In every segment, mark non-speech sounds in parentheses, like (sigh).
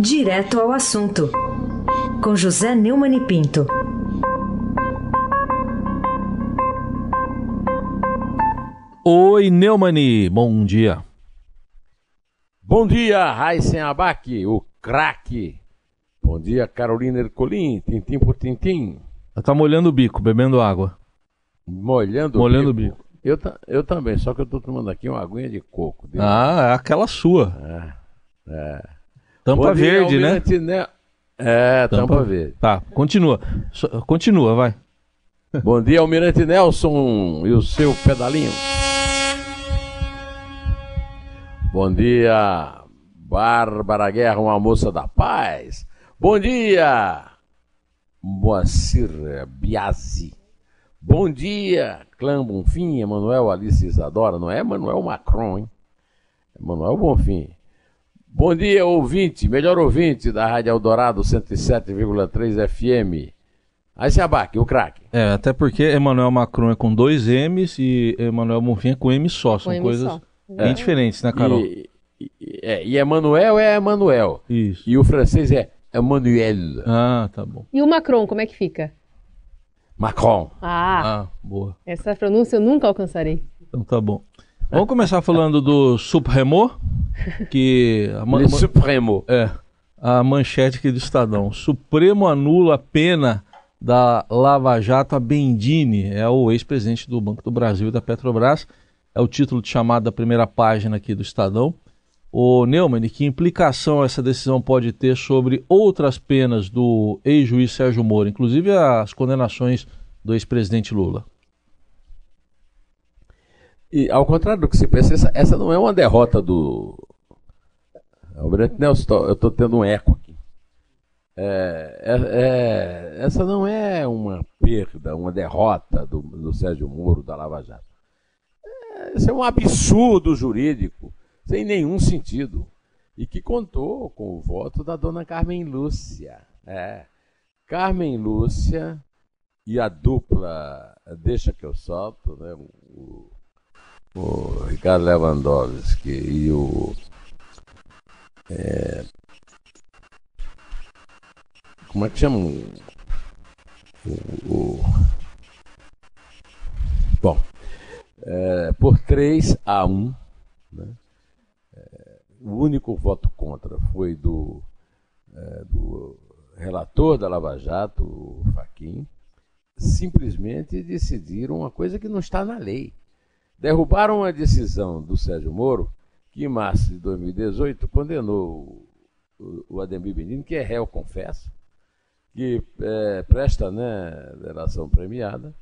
Direto ao assunto, com José Neumann e Pinto. Oi, Neumani, bom dia. Bom dia, Raíssen Abac, o craque. Bom dia, Carolina Ercolim, tintim por tintim. Ela tá molhando o bico, bebendo água. Molhando, Molhando o o bico. Eu, eu também, só que eu tô tomando aqui uma aguinha de coco. Deu- Ah, é aquela sua. é. Tampa verde, né? Ne- É, tampa, verde. Tá, continua. Continua, vai. (laughs) Bom dia, Almirante Nelson e o seu pedalinho. Bom dia, Bárbara Guerra, uma moça da paz. Bom dia, Moacir Biasi. Bom dia, Clã Bonfim, Emanuel Alice Isadora. Não é Emanuel Macron, hein? Emanuel Bonfim. Bom dia, ouvinte, melhor ouvinte da Rádio Eldorado 107,3 FM. Aí se abaque, o craque. É, até porque Emmanuel Macron é com dois M's e Emmanuel Bonfim é com M só. São Com M coisas só. bem diferentes, né, Carol? E, e, é, e Emanuel é Emanuel. Isso. E o francês é Emmanuel Ah, tá bom. E o Macron, como é que fica? Macron. Ah, Ah, boa. essa pronúncia eu nunca alcançarei. Então tá bom. Vamos começar falando do Supremo, que a, man- Supremo. é, a manchete aqui do Estadão. Supremo anula a pena da Lava Jato a Bendini, é o ex-presidente do Banco do Brasil e da Petrobras. É o título de chamada da primeira página aqui do Estadão. O Neumann, que implicação essa decisão pode ter sobre outras penas do ex-juiz Sérgio Moro, inclusive as condenações do ex-presidente Lula? E ao contrário do que se pensa, essa, essa não é uma derrota do. Almirante Nelson, eu estou tendo um eco aqui. É, é- é- essa não é uma perda, uma derrota do, do Sérgio Moro, da Lava Jato. É, esse é um absurdo jurídico, sem nenhum sentido. E que contou com o voto da dona Carmen Lúcia. É. Carmen Lúcia e a dupla Deixa que eu solto, né? o, o Ricardo Lewandowski e o. é, como é que chama? O, o- bom, é, por 3 a 1, né? É, o único voto contra foi do, do relator da Lava Jato, o Faquim, simplesmente decidiram uma coisa que não está na lei derrubaram a decisão do Sérgio Moro, que em março de 2018 condenou o, Ademir Benini, que é réu, confesso, que é, presta né, delação premiada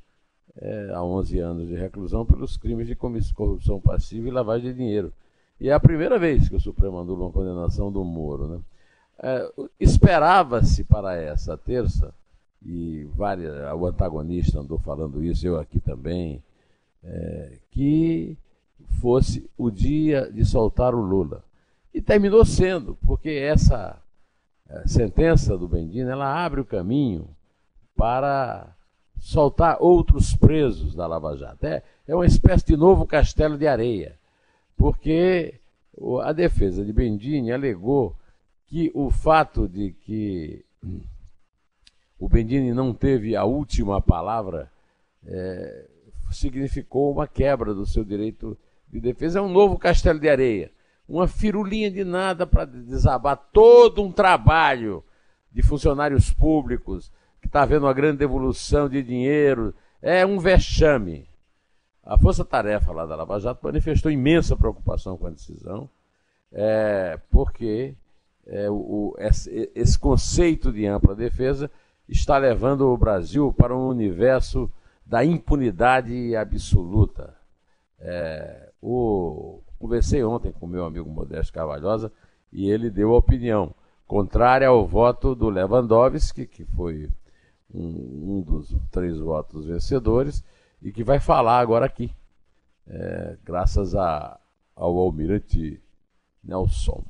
é, a 11 anos de reclusão pelos crimes de corrupção passiva e lavagem de dinheiro. E é a primeira vez que o Supremo anula uma condenação do Moro. Né? É, Esperava-se para essa terça, e várias, o antagonista andou falando isso, eu aqui também, é, que fosse o dia de soltar o Lula. E terminou sendo, porque essa eh, sentença do Bendino ela abre o caminho para soltar outros presos da Lava Jato. É, é uma espécie de novo castelo de areia, porque a defesa de Bendini alegou que o fato de que o Bendini não teve a última palavra eh, significou uma quebra do seu direito de defesa. É um novo castelo de areia, uma firulinha de nada para desabar todo um trabalho de funcionários públicos que está havendo uma grande devolução de dinheiro. É um vexame. A Força Tarefa lá da Lava Jato manifestou imensa preocupação com a decisão, é, porque é, o, esse, esse conceito de ampla defesa está levando o Brasil para um universo da impunidade absoluta. É, o, conversei ontem com meu amigo Modesto Carvalhosa e ele deu a opinião contrária ao voto do Lewandowski, que foi um, um dos três votos vencedores, e que vai falar agora aqui, é, graças a, ao almirante Nelson.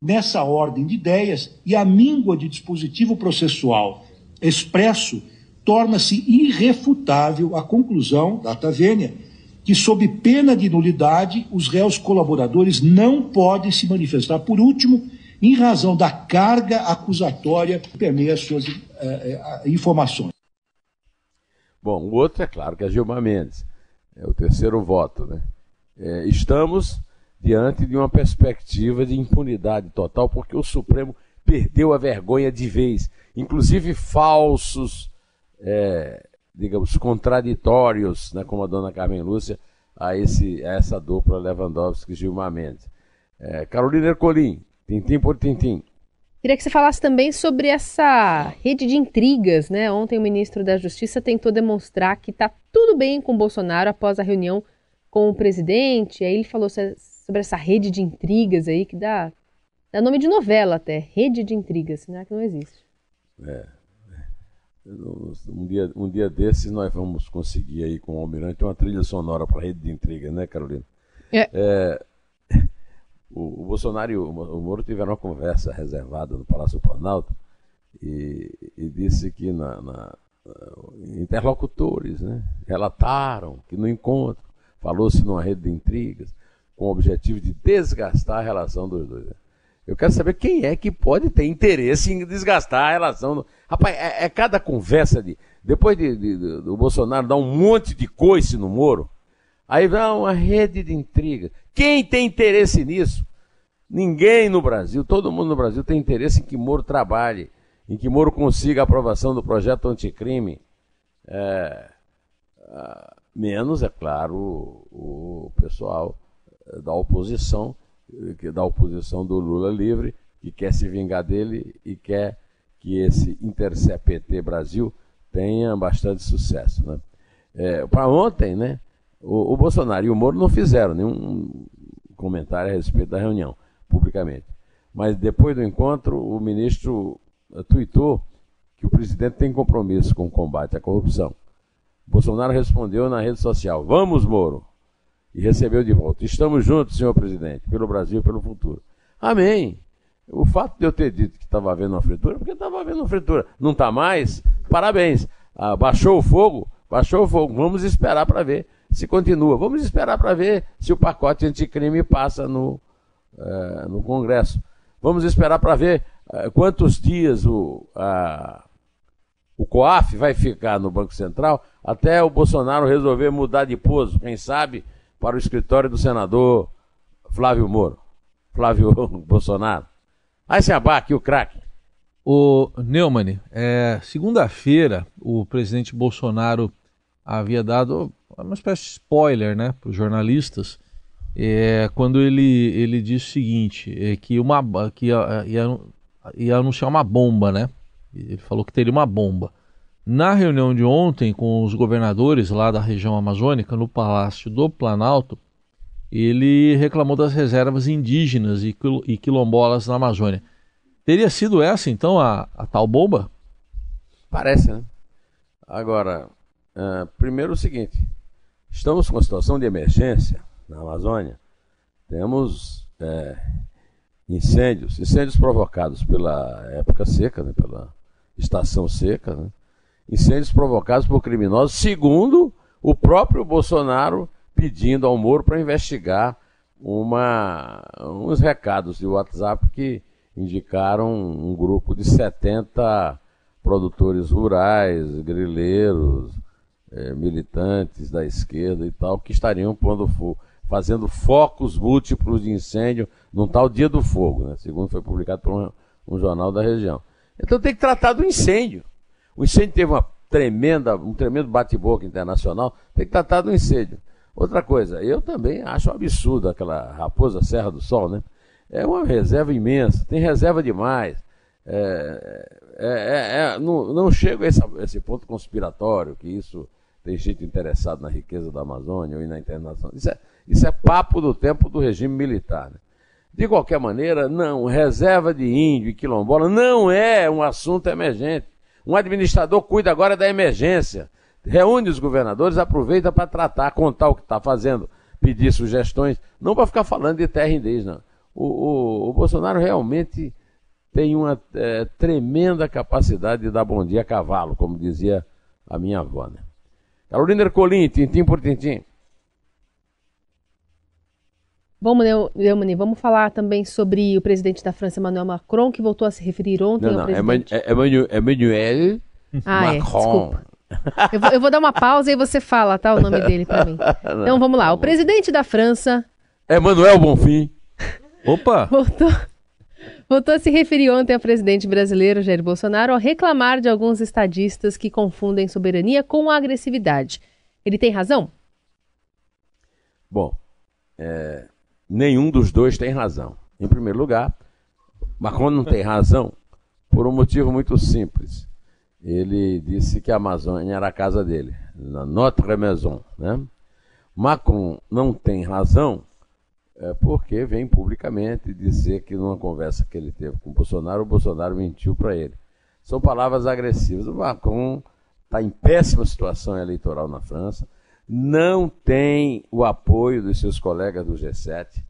nessa ordem de ideias e a míngua de dispositivo processual expresso torna-se irrefutável a conclusão da Tavênia que, sob pena de nulidade, os réus colaboradores não podem se manifestar. Por último, em razão da carga acusatória que permeia as suas uh, informações. Bom, o outro é claro que é Gilmar Mendes, é o terceiro voto. Né? É, estamos diante de uma perspectiva de impunidade total, porque o Supremo perdeu a vergonha de vez, inclusive falsos, é, digamos, contraditórios, né, como a dona Carmen Lúcia, a, esse, a essa dupla Lewandowski e Gilmar Mendes. É, Carolina Ercolim, tintim por tintim. Queria que você falasse também sobre essa rede de intrigas, né? Ontem o ministro da Justiça tentou demonstrar que está tudo bem com o Bolsonaro após a reunião com o presidente. Aí ele falou sobre essa rede de intrigas aí que dá, dá nome de novela até, rede de intrigas, né? Que não existe. É. Um dia, um dia desses nós vamos conseguir aí com o Almirante uma trilha sonora para rede de intriga, né, Carolina? É. é (laughs) o, o, Bolsonaro e o, o Moro tiveram uma conversa reservada no Palácio Planalto e, e disse que na, na, interlocutores né, relataram que no encontro falou-se numa rede de intrigas com o objetivo de desgastar a relação dos dois. Eu quero saber quem é que pode ter interesse em desgastar a relação. Do... Rapaz, é, é, cada conversa de. Depois de, de, de, do Bolsonaro dar um monte de coice no Moro, aí vem uma rede de intriga. Quem tem interesse nisso? Ninguém no Brasil, todo mundo no Brasil tem interesse em que Moro trabalhe, em que Moro consiga a aprovação do projeto anticrime. É, menos, é claro, o pessoal da oposição, da oposição do Lula livre, que quer se vingar dele e quer que esse Intercept Brasil tenha bastante sucesso. Né? É, Para ontem, né, o, o, Bolsonaro e o Moro não fizeram nenhum comentário a respeito da reunião, publicamente. Mas depois do encontro, o ministro uh, tuitou que o presidente tem compromisso com o combate à corrupção. Bolsonaro respondeu na rede social: Vamos, Moro! E recebeu de volta: Estamos juntos, senhor presidente, pelo Brasil pelo futuro. Amém. O fato de eu ter dito que estava havendo uma fritura, porque estava havendo uma fritura. Não está mais? Parabéns. Ah, baixou o fogo? Baixou o fogo. Vamos esperar para ver se continua. Vamos esperar para ver se o pacote anticrime passa no, uh, no Congresso. Vamos esperar para ver uh, quantos dias o, uh, o COAF vai ficar no Banco Central até o Bolsonaro resolver mudar de pouso, quem sabe, para o escritório do senador Flávio Moro. Flávio (laughs) Bolsonaro. Aí se abaque o craque. O Neumann, é, segunda-feira o presidente Bolsonaro havia dado uma espécie de spoiler né, para os jornalistas, é, quando ele, ele disse o seguinte, é, que, uma, que ia, ia, ia anunciar uma bomba, né? Ele falou que teria uma bomba. Na reunião de ontem com os governadores lá da região amazônica, no Palácio do Planalto, ele reclamou das reservas indígenas e, quilombolas na Amazônia. Teria sido essa, então, a, a tal bomba? Parece, né? Agora, uh, primeiro o seguinte: estamos com uma situação de emergência na Amazônia. Temos é, incêndios, incêndios provocados pela época seca, né, pela estação seca, né? Incêndios provocados por criminosos, segundo o próprio Bolsonaro pedindo ao Moro para investigar uma, uns recados de WhatsApp que indicaram um grupo de 70 produtores rurais, grileiros, eh, militantes da esquerda e tal, que estariam pondo fogo, fazendo focos múltiplos de incêndio num tal dia do fogo, né? segundo foi publicado por um, um jornal da região. Então tem que tratar do incêndio. O incêndio teve uma tremenda, um tremendo bate-boca internacional, tem que tratar do incêndio. Outra coisa, eu também acho um absurdo aquela Raposa Serra do Sol, né? É uma reserva imensa, tem reserva demais. É, é, é, é não, não chego a esse, a esse, ponto conspiratório, que isso tem gente interessado na riqueza da Amazônia ou na internacional. Isso é, isso é papo do tempo do regime militar. Né? De qualquer maneira, não, reserva de índio e quilombola não é um assunto emergente. Um administrador cuida agora da emergência. Reúne os governadores, aproveita para tratar, contar o que está fazendo, pedir sugestões, não para ficar falando de terra indígena. O, o, o Bolsonaro realmente tem uma é, tremenda capacidade de dar bom dia a cavalo, como dizia a minha avó. Né? Carolina Ercolim, tintim por tintim. Vamos, Leomani, vamos falar também sobre o presidente da França, Emmanuel Macron, que voltou a se referir ontem não, ao não, presidente. Emmanuel, Emmanuel ah, Macron. É, desculpa. Eu vou, eu vou, dar uma pausa e você fala, tá, o nome dele para mim. (laughs) Então vamos lá. O presidente da França. Emmanuel Bonfim. Opa! Voltou, voltou a se referir ontem ao presidente brasileiro Jair Bolsonaro ao reclamar de alguns estadistas que confundem soberania com agressividade. Ele tem razão? Bom, é, nenhum dos dois tem razão. Em primeiro lugar, Macron não tem razão por um motivo muito simples. Ele disse que a Amazônia era a casa dele, na Notre Maison. Né? Macron não tem razão é, porque vem publicamente dizer que numa conversa que ele teve com o Bolsonaro, o Bolsonaro mentiu para ele. São palavras agressivas. O Macron está em péssima situação eleitoral na França, não tem o apoio dos seus colegas do G7.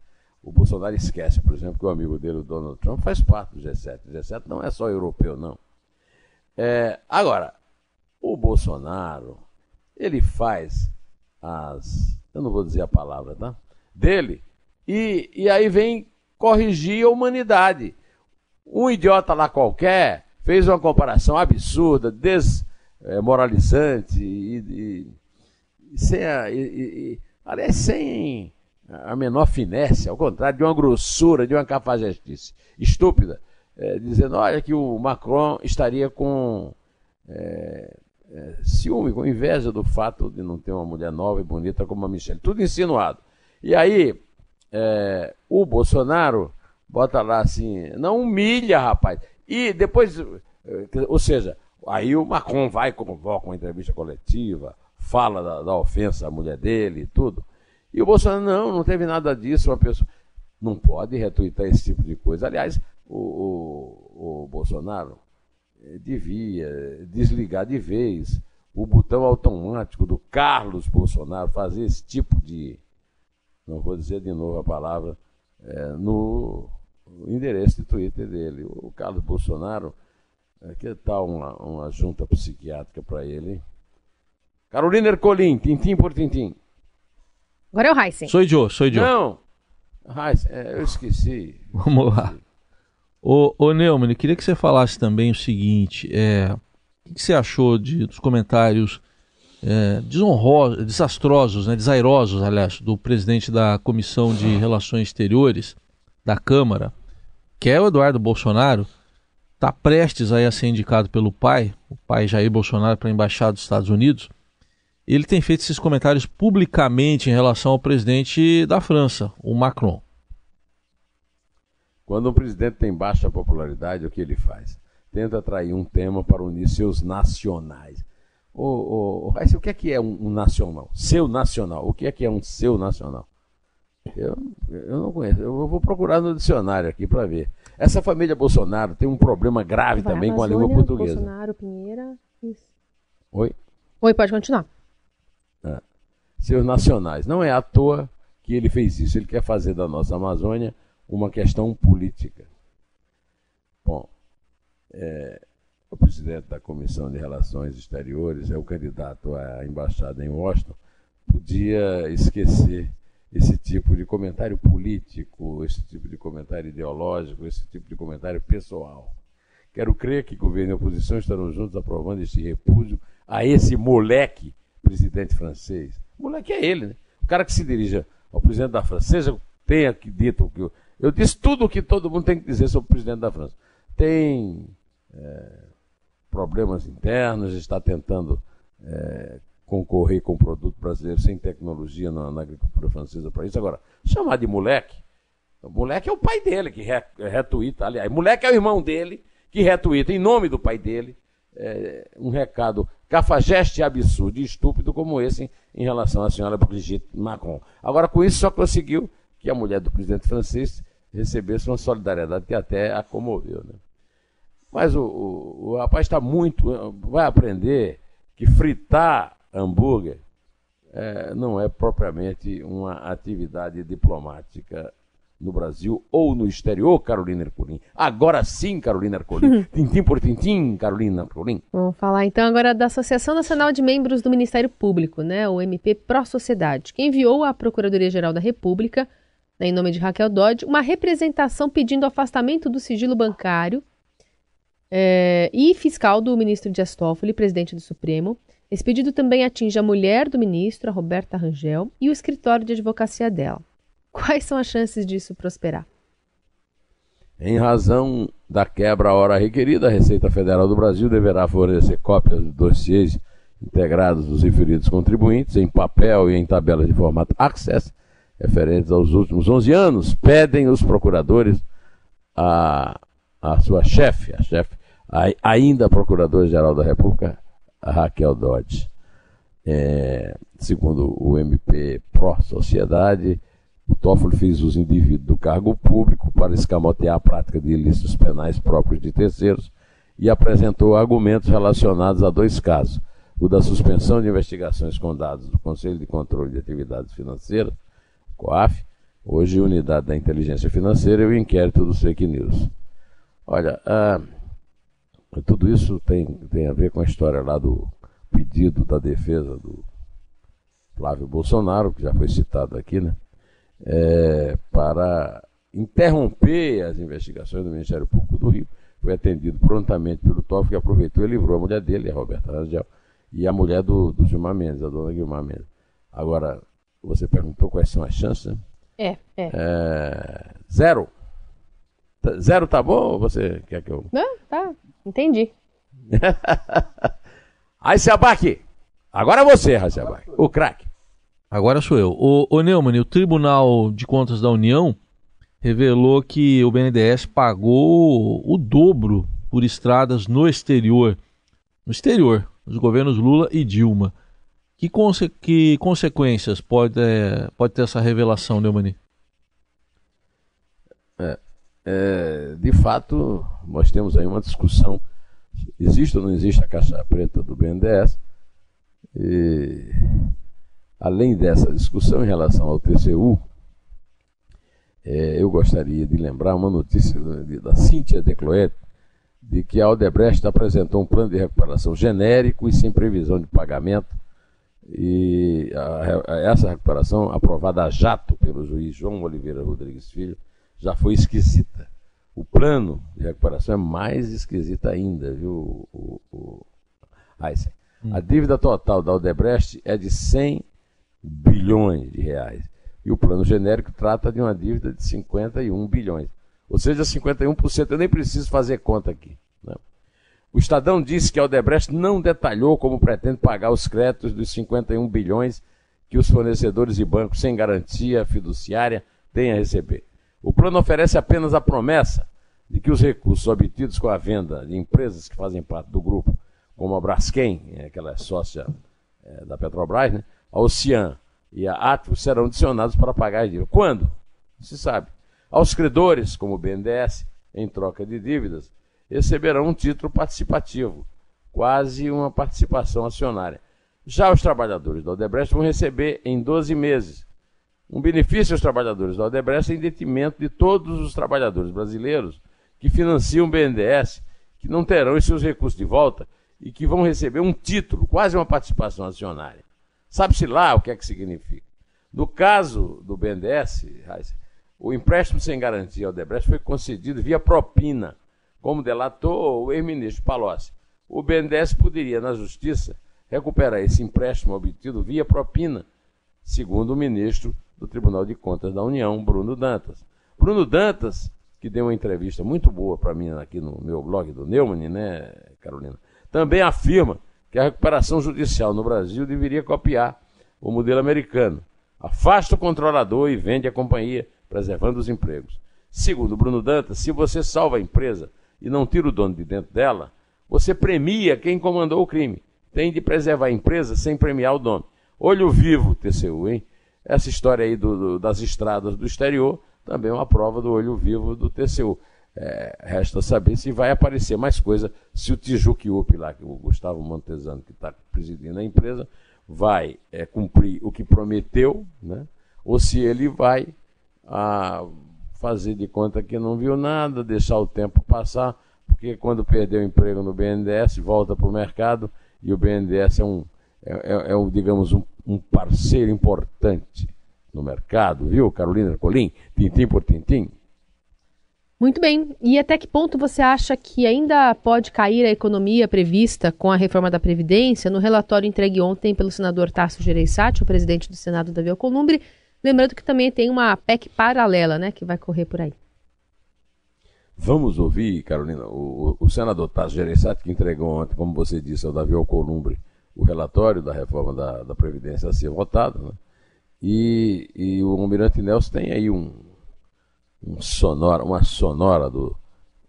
O Bolsonaro esquece, por exemplo, que o amigo dele, o Donald Trump, faz parte do G7. O G7 não é só europeu, não. É, agora, o Bolsonaro, ele faz as. Eu não vou dizer a palavra, tá? Dele. E, e aí vem corrigir a humanidade. Um idiota lá qualquer fez uma comparação absurda, desmoralizante e, e, sem a, e, aliás, sem a menor finesse, ao contrário, de uma grossura, de uma cafajestice estúpida é, dizendo, olha que o Macron estaria com é, é, ciúme, com inveja do fato de não ter uma mulher nova e bonita como a Michelle. Tudo insinuado. E aí, é, o Bolsonaro bota lá assim, não humilha, rapaz. E depois, é, ou seja, aí o Macron vai, convoca uma entrevista coletiva, fala da, da ofensa à mulher dele e tudo. E o Bolsonaro, não, não teve nada disso, uma pessoa não pode retuitar esse tipo de coisa. Aliás, o, o, o Bolsonaro eh, devia desligar de vez o botão automático do Carlos Bolsonaro, fazer esse tipo de, não vou dizer de novo a palavra, é, no endereço de Twitter dele. O Carlos Bolsonaro, é, que tal uma, uma junta psiquiátrica para ele? Carolina Ercolim, tintim por tintim. Agora é o Heisen. Sou Joe, sou Joe. Não, Heisen, é, eu esqueci. Vamos lá. Ô, ô Neumann, queria que você falasse também o seguinte: é, o que você achou de, dos comentários é, desonrosos, desastrosos, né, desairosos, aliás, do presidente da Comissão de Relações Exteriores da Câmara, que é o Eduardo Bolsonaro, está prestes a ser indicado pelo pai, o pai Jair Bolsonaro, para a Embaixada dos Estados Unidos. Ele tem feito esses comentários publicamente em relação ao presidente da França, o Macron. Quando um presidente tem baixa popularidade, o que ele faz? Tenta atrair um tema para unir seus nacionais. O, o, o, o que é que é um, um, nacional? Seu nacional. O que é que é um seu nacional? Eu, eu não conheço. Eu vou procurar no dicionário aqui para ver. Essa família Bolsonaro tem um problema grave Vai, também Amazônia, com a língua portuguesa. Bolsonaro, Pinheira. Isso. Oi? Oi, pode continuar. Seus nacionais. Não é à toa que ele fez isso. Ele quer fazer da nossa Amazônia uma questão política. Bom, é, o presidente da Comissão de Relações Exteriores é o candidato à embaixada em Washington, podia esquecer esse tipo de comentário político, esse tipo de comentário ideológico, esse tipo de comentário pessoal. Quero crer que governo e oposição estarão juntos aprovando este repúdio a esse moleque presidente francês. O moleque é ele, né? O cara que se dirige ao presidente da França, seja tenha dito que eu disse tudo o que todo mundo tem que dizer sobre o presidente da França. Tem é, problemas internos, está tentando é, concorrer com o produto brasileiro sem tecnologia na, na agricultura francesa para isso. Agora, chamar de moleque, o moleque é o pai dele que re, retuita, aliás, moleque é o irmão dele que retuita em nome do pai dele é, um recado cafajeste absurdo e estúpido como esse em, relação à senhora Brigitte Macron. Agora, com isso, só conseguiu que a mulher do presidente francês recebesse uma solidariedade que até a comoveu. Né? Mas o, o, o rapaz está muito. vai aprender que fritar hambúrguer é, não é propriamente uma atividade diplomática no Brasil ou no exterior, Carolina Ercolim. Agora sim, Carolina Ercolim. (laughs) tintim por tintim, Carolina Ercolim. Vamos falar então agora da Associação Nacional de Membros do Ministério Público, né, o MP Pró Sociedade, que enviou à Procuradoria-Geral da República em nome de Raquel Dodge, uma representação pedindo afastamento do sigilo bancário é, e fiscal do ministro Dias Toffoli, presidente do Supremo. Esse pedido também atinge a mulher do ministro, a Roberta Rangel, e o escritório de advocacia dela. Quais são as chances disso prosperar? Em razão da quebra à hora requerida, a Receita Federal do Brasil deverá fornecer cópias dos dossiês integrados dos referidos contribuintes em papel e em tabelas de formato Access referentes aos últimos 11 anos, pedem os procuradores a, a sua chefe, a chefe, a, ainda Procuradora-Geral da República, Raquel Dodge. É, segundo o MP Pro Sociedade, o Toffoli fez uso indevido do cargo público para escamotear a prática de ilícitos penais próprios de terceiros e apresentou argumentos relacionados a dois casos: o da suspensão de investigações com dados do Conselho de Controle de Atividades Financeiras COAF, hoje Unidade da Inteligência Financeira, e o inquérito dos fake news. Olha, ah, tudo isso tem, tem a ver com a história lá do pedido da defesa do Flávio Bolsonaro, que já foi citado aqui, né? É, para interromper as investigações do Ministério Público do Rio. Foi atendido prontamente pelo TOF, que aproveitou e livrou a mulher dele, a Roberta Rangel, e a mulher do, do Gilmar Mendes, a dona Guilmar Mendes. Agora, você perguntou quais são as chances, né? É, é. é zero. Zero tá bom ou você quer que eu. Não, tá. Entendi. (laughs) Aí, Seabac. Agora é você, Raciabac. O craque. Agora sou eu. O, o Neumann, o Tribunal de Contas da União revelou que o BNDES pagou o dobro por estradas no exterior. No exterior, os governos Lula e Dilma. Que, conse que consequências pode, é, pode ter essa revelação, Neumani? É, é, de fato, nós temos aí uma discussão. Existe ou não existe a caixa preta do BNDES? E, além dessa discussão em relação ao TCU, é, eu gostaria de lembrar uma notícia da Cíntia Decloet, de que a Aldebrecht apresentou um plano de recuperação genérico e sem previsão de pagamento e a, a, essa recuperação, aprovada a jato pelo juiz João Oliveira Rodrigues Filho, já foi esquisita. O plano de recuperação é mais esquisito ainda, viu, o, o, hum. A dívida total da Odebrecht é de 100 bilhões de reais. E o plano genérico trata de uma dívida de 51 bilhões. Ou seja, 51%. Eu nem preciso fazer conta aqui. Né? O Estadão disse que a Odebrecht não detalhou como pretende pagar os créditos dos 51 bilhões que os fornecedores e bancos sem garantia fiduciária têm a receber. O plano oferece apenas a promessa de que os recursos obtidos com a venda de empresas que fazem parte do grupo, como a Braskem, é, que ela é sócia é, da Petrobras, né, a Ocean e a Atlas, serão adicionados para pagar a dívida. Quando? Se sabe. Aos credores, como o BNDES, em troca de dívidas, receberão um título participativo, quase uma participação acionária. Já os trabalhadores da Odebrecht vão receber em 12 meses um benefício aos trabalhadores da Odebrecht em detrimento de todos os trabalhadores brasileiros que financiam o BNDES, que não terão os seus recursos de volta e que vão receber um título, quase uma participação acionária. Sabe-se lá o que é que significa. No caso do BNDES, o empréstimo sem garantia ao Odebrecht foi concedido via propina como delatou o ex-ministro Palocci. O BNDES poderia, na justiça, recuperar esse empréstimo obtido via propina, segundo o ministro do Tribunal de Contas da União, Bruno Dantas. Bruno Dantas, que deu uma entrevista muito boa para mim aqui no meu blog do Neumann, né, Carolina, também afirma que a recuperação judicial no Brasil deveria copiar o modelo americano. Afasta o controlador e vende a companhia, preservando os empregos. Segundo Bruno Dantas, se você salva a empresa e não tira o dono de dentro dela, você premia quem comandou o crime. Tem de preservar a empresa sem premiar o dono. Olho vivo, TCU, hein? Essa história aí do, do, das estradas do exterior também é uma prova do olho vivo do TCU. É, resta saber se vai aparecer mais coisa, se o Tijuque UP lá, que o Gustavo Montesano, que está presidindo a empresa, vai é, cumprir o que prometeu, né? ou se ele vai ah, fazer de conta que não viu nada, deixar o tempo passar, porque quando perdeu o emprego no BNDES, volta para o mercado e o BNDES é um, é, é, é um digamos, um, um, parceiro importante no mercado, viu, Carolina Colim? Tintim por tintim. Muito bem. E até que ponto você acha que ainda pode cair a economia prevista com a reforma da Previdência? No relatório entregue ontem pelo senador Tasso Gereissati, o presidente do Senado, Davi Alcolumbre, lembrando que também tem uma PEC paralela, né, que vai correr por aí. Vamos ouvir, Carolina, o, o senador Tasso Gereissati, que entregou ontem, como você disse, ao Davi Alcolumbre, o relatório da reforma da, da Previdência a ser votado, né? E, e o Almirante Nelson tem aí um, um sonora, uma sonora do,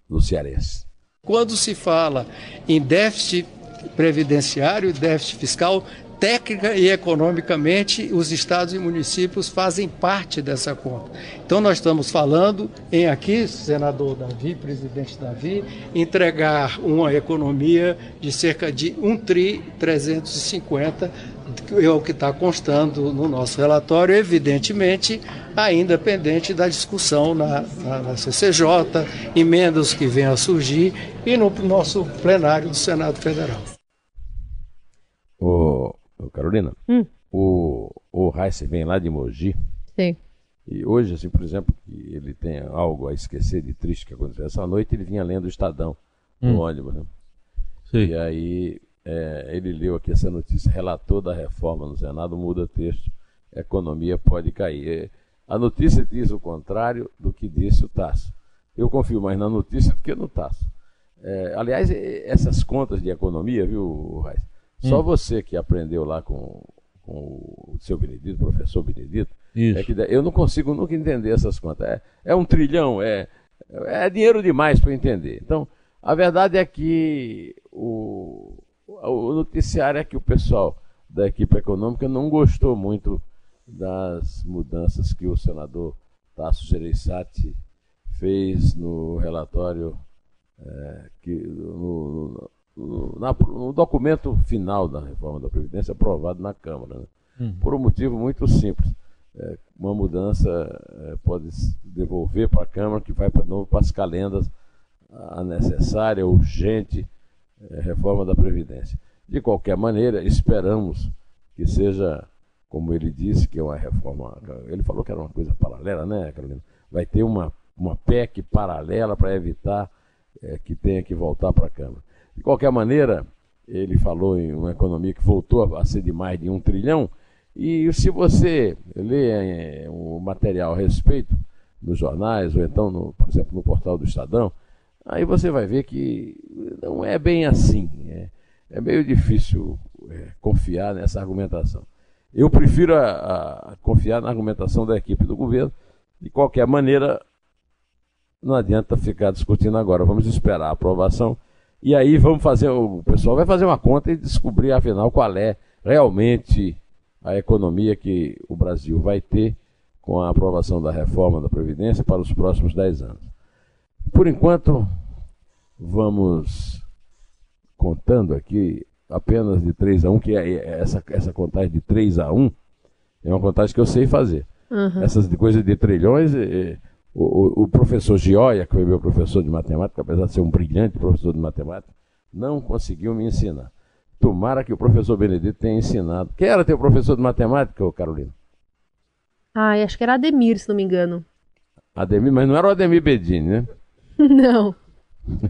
do cearense. Quando se fala em déficit previdenciário déficit fiscal, técnica e economicamente, os estados e municípios fazem parte dessa conta. Então, nós estamos falando em aqui, senador Davi, presidente Davi, entregar uma economia de cerca de 1 tri 350, é o que está constando no nosso relatório, evidentemente, ainda pendente da discussão na, na, na CCJ, emendas que venham a surgir e no nosso plenário do Senado Federal. O Carolina, hum. o, o Heiss vem lá de Mogi. Sim. E hoje, assim, por exemplo, que ele tem algo a esquecer de triste que aconteceu essa noite, ele vinha lendo o Estadão no Hum. ônibus, né? Sim. E aí é, ele leu aqui essa notícia, relator da reforma no Senado, muda texto, economia pode cair. É, A notícia diz o contrário do que disse o Tasso. Eu confio mais na notícia do que no Tasso. É, aliás, é, essas contas de economia, viu, Raiz? Só Hum. você que aprendeu lá com, com o seu Benedito, professor Benedito, Isso. é que eu não consigo nunca entender essas contas. É, é um trilhão, é, é dinheiro demais para entender. Então, a verdade é que o, o noticiário é que o pessoal da equipe econômica não gostou muito das mudanças que o senador Tasso Gereissati fez no relatório é, que no, no- na- no documento final da reforma da Previdência aprovado na Câmara. né? Uhum. Por um motivo muito simples. É, uma mudança é, pode se devolver para a Câmara, que vai para novo para as calendas a necessária, urgente reforma da Previdência. De qualquer maneira, esperamos que seja, como ele disse, que é uma reforma. Ele falou que era uma coisa paralela, né, Carolina? Vai ter uma, uma PEC paralela para evitar é, que tenha que voltar para a Câmara. De qualquer maneira, ele falou em uma economia que voltou a ser de mais de um trilhão. E se você lê eh, o material a respeito nos jornais, ou então, no, por exemplo, no portal do Estadão, aí você vai ver que não é bem assim. É, é meio difícil é, confiar nessa argumentação. Eu prefiro a- a confiar na argumentação da equipe do governo. De qualquer maneira, não adianta ficar discutindo agora. Vamos esperar a aprovação. E aí vamos fazer, o pessoal vai fazer uma conta e descobrir, afinal, qual é realmente a economia que o Brasil vai ter com a aprovação da reforma da Previdência para os próximos 10 anos. Por enquanto, vamos contando aqui apenas de 3 a 1, que é essa, essa contagem de 3 a 1 é uma contagem que eu sei fazer. Uhum. Essas coisas de trilhões, eh, o, o- o professor Gioia, que foi meu professor de matemática, apesar de ser um brilhante professor de matemática, não conseguiu me ensinar. Tomara que o professor Benedito tenha ensinado. Quem era teu professor de matemática, Carolina? Ah, acho que era Ademir, se não me engano. Ademir, mas não era o Ademir Bedini, né? (laughs) não.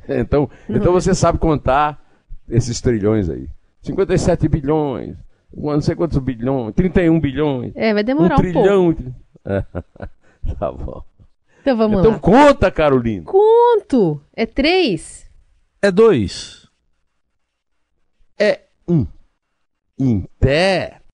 então, então você sabe contar esses trilhões aí. 57 bilhões, não sei quantos bilhões, 31 bilhões, É, vai um demorar um, pouco. trilhão. (laughs) É, tá bom. Então vamos então lá. conta, Carolina. Conto! É três? É dois. É um. Em pé.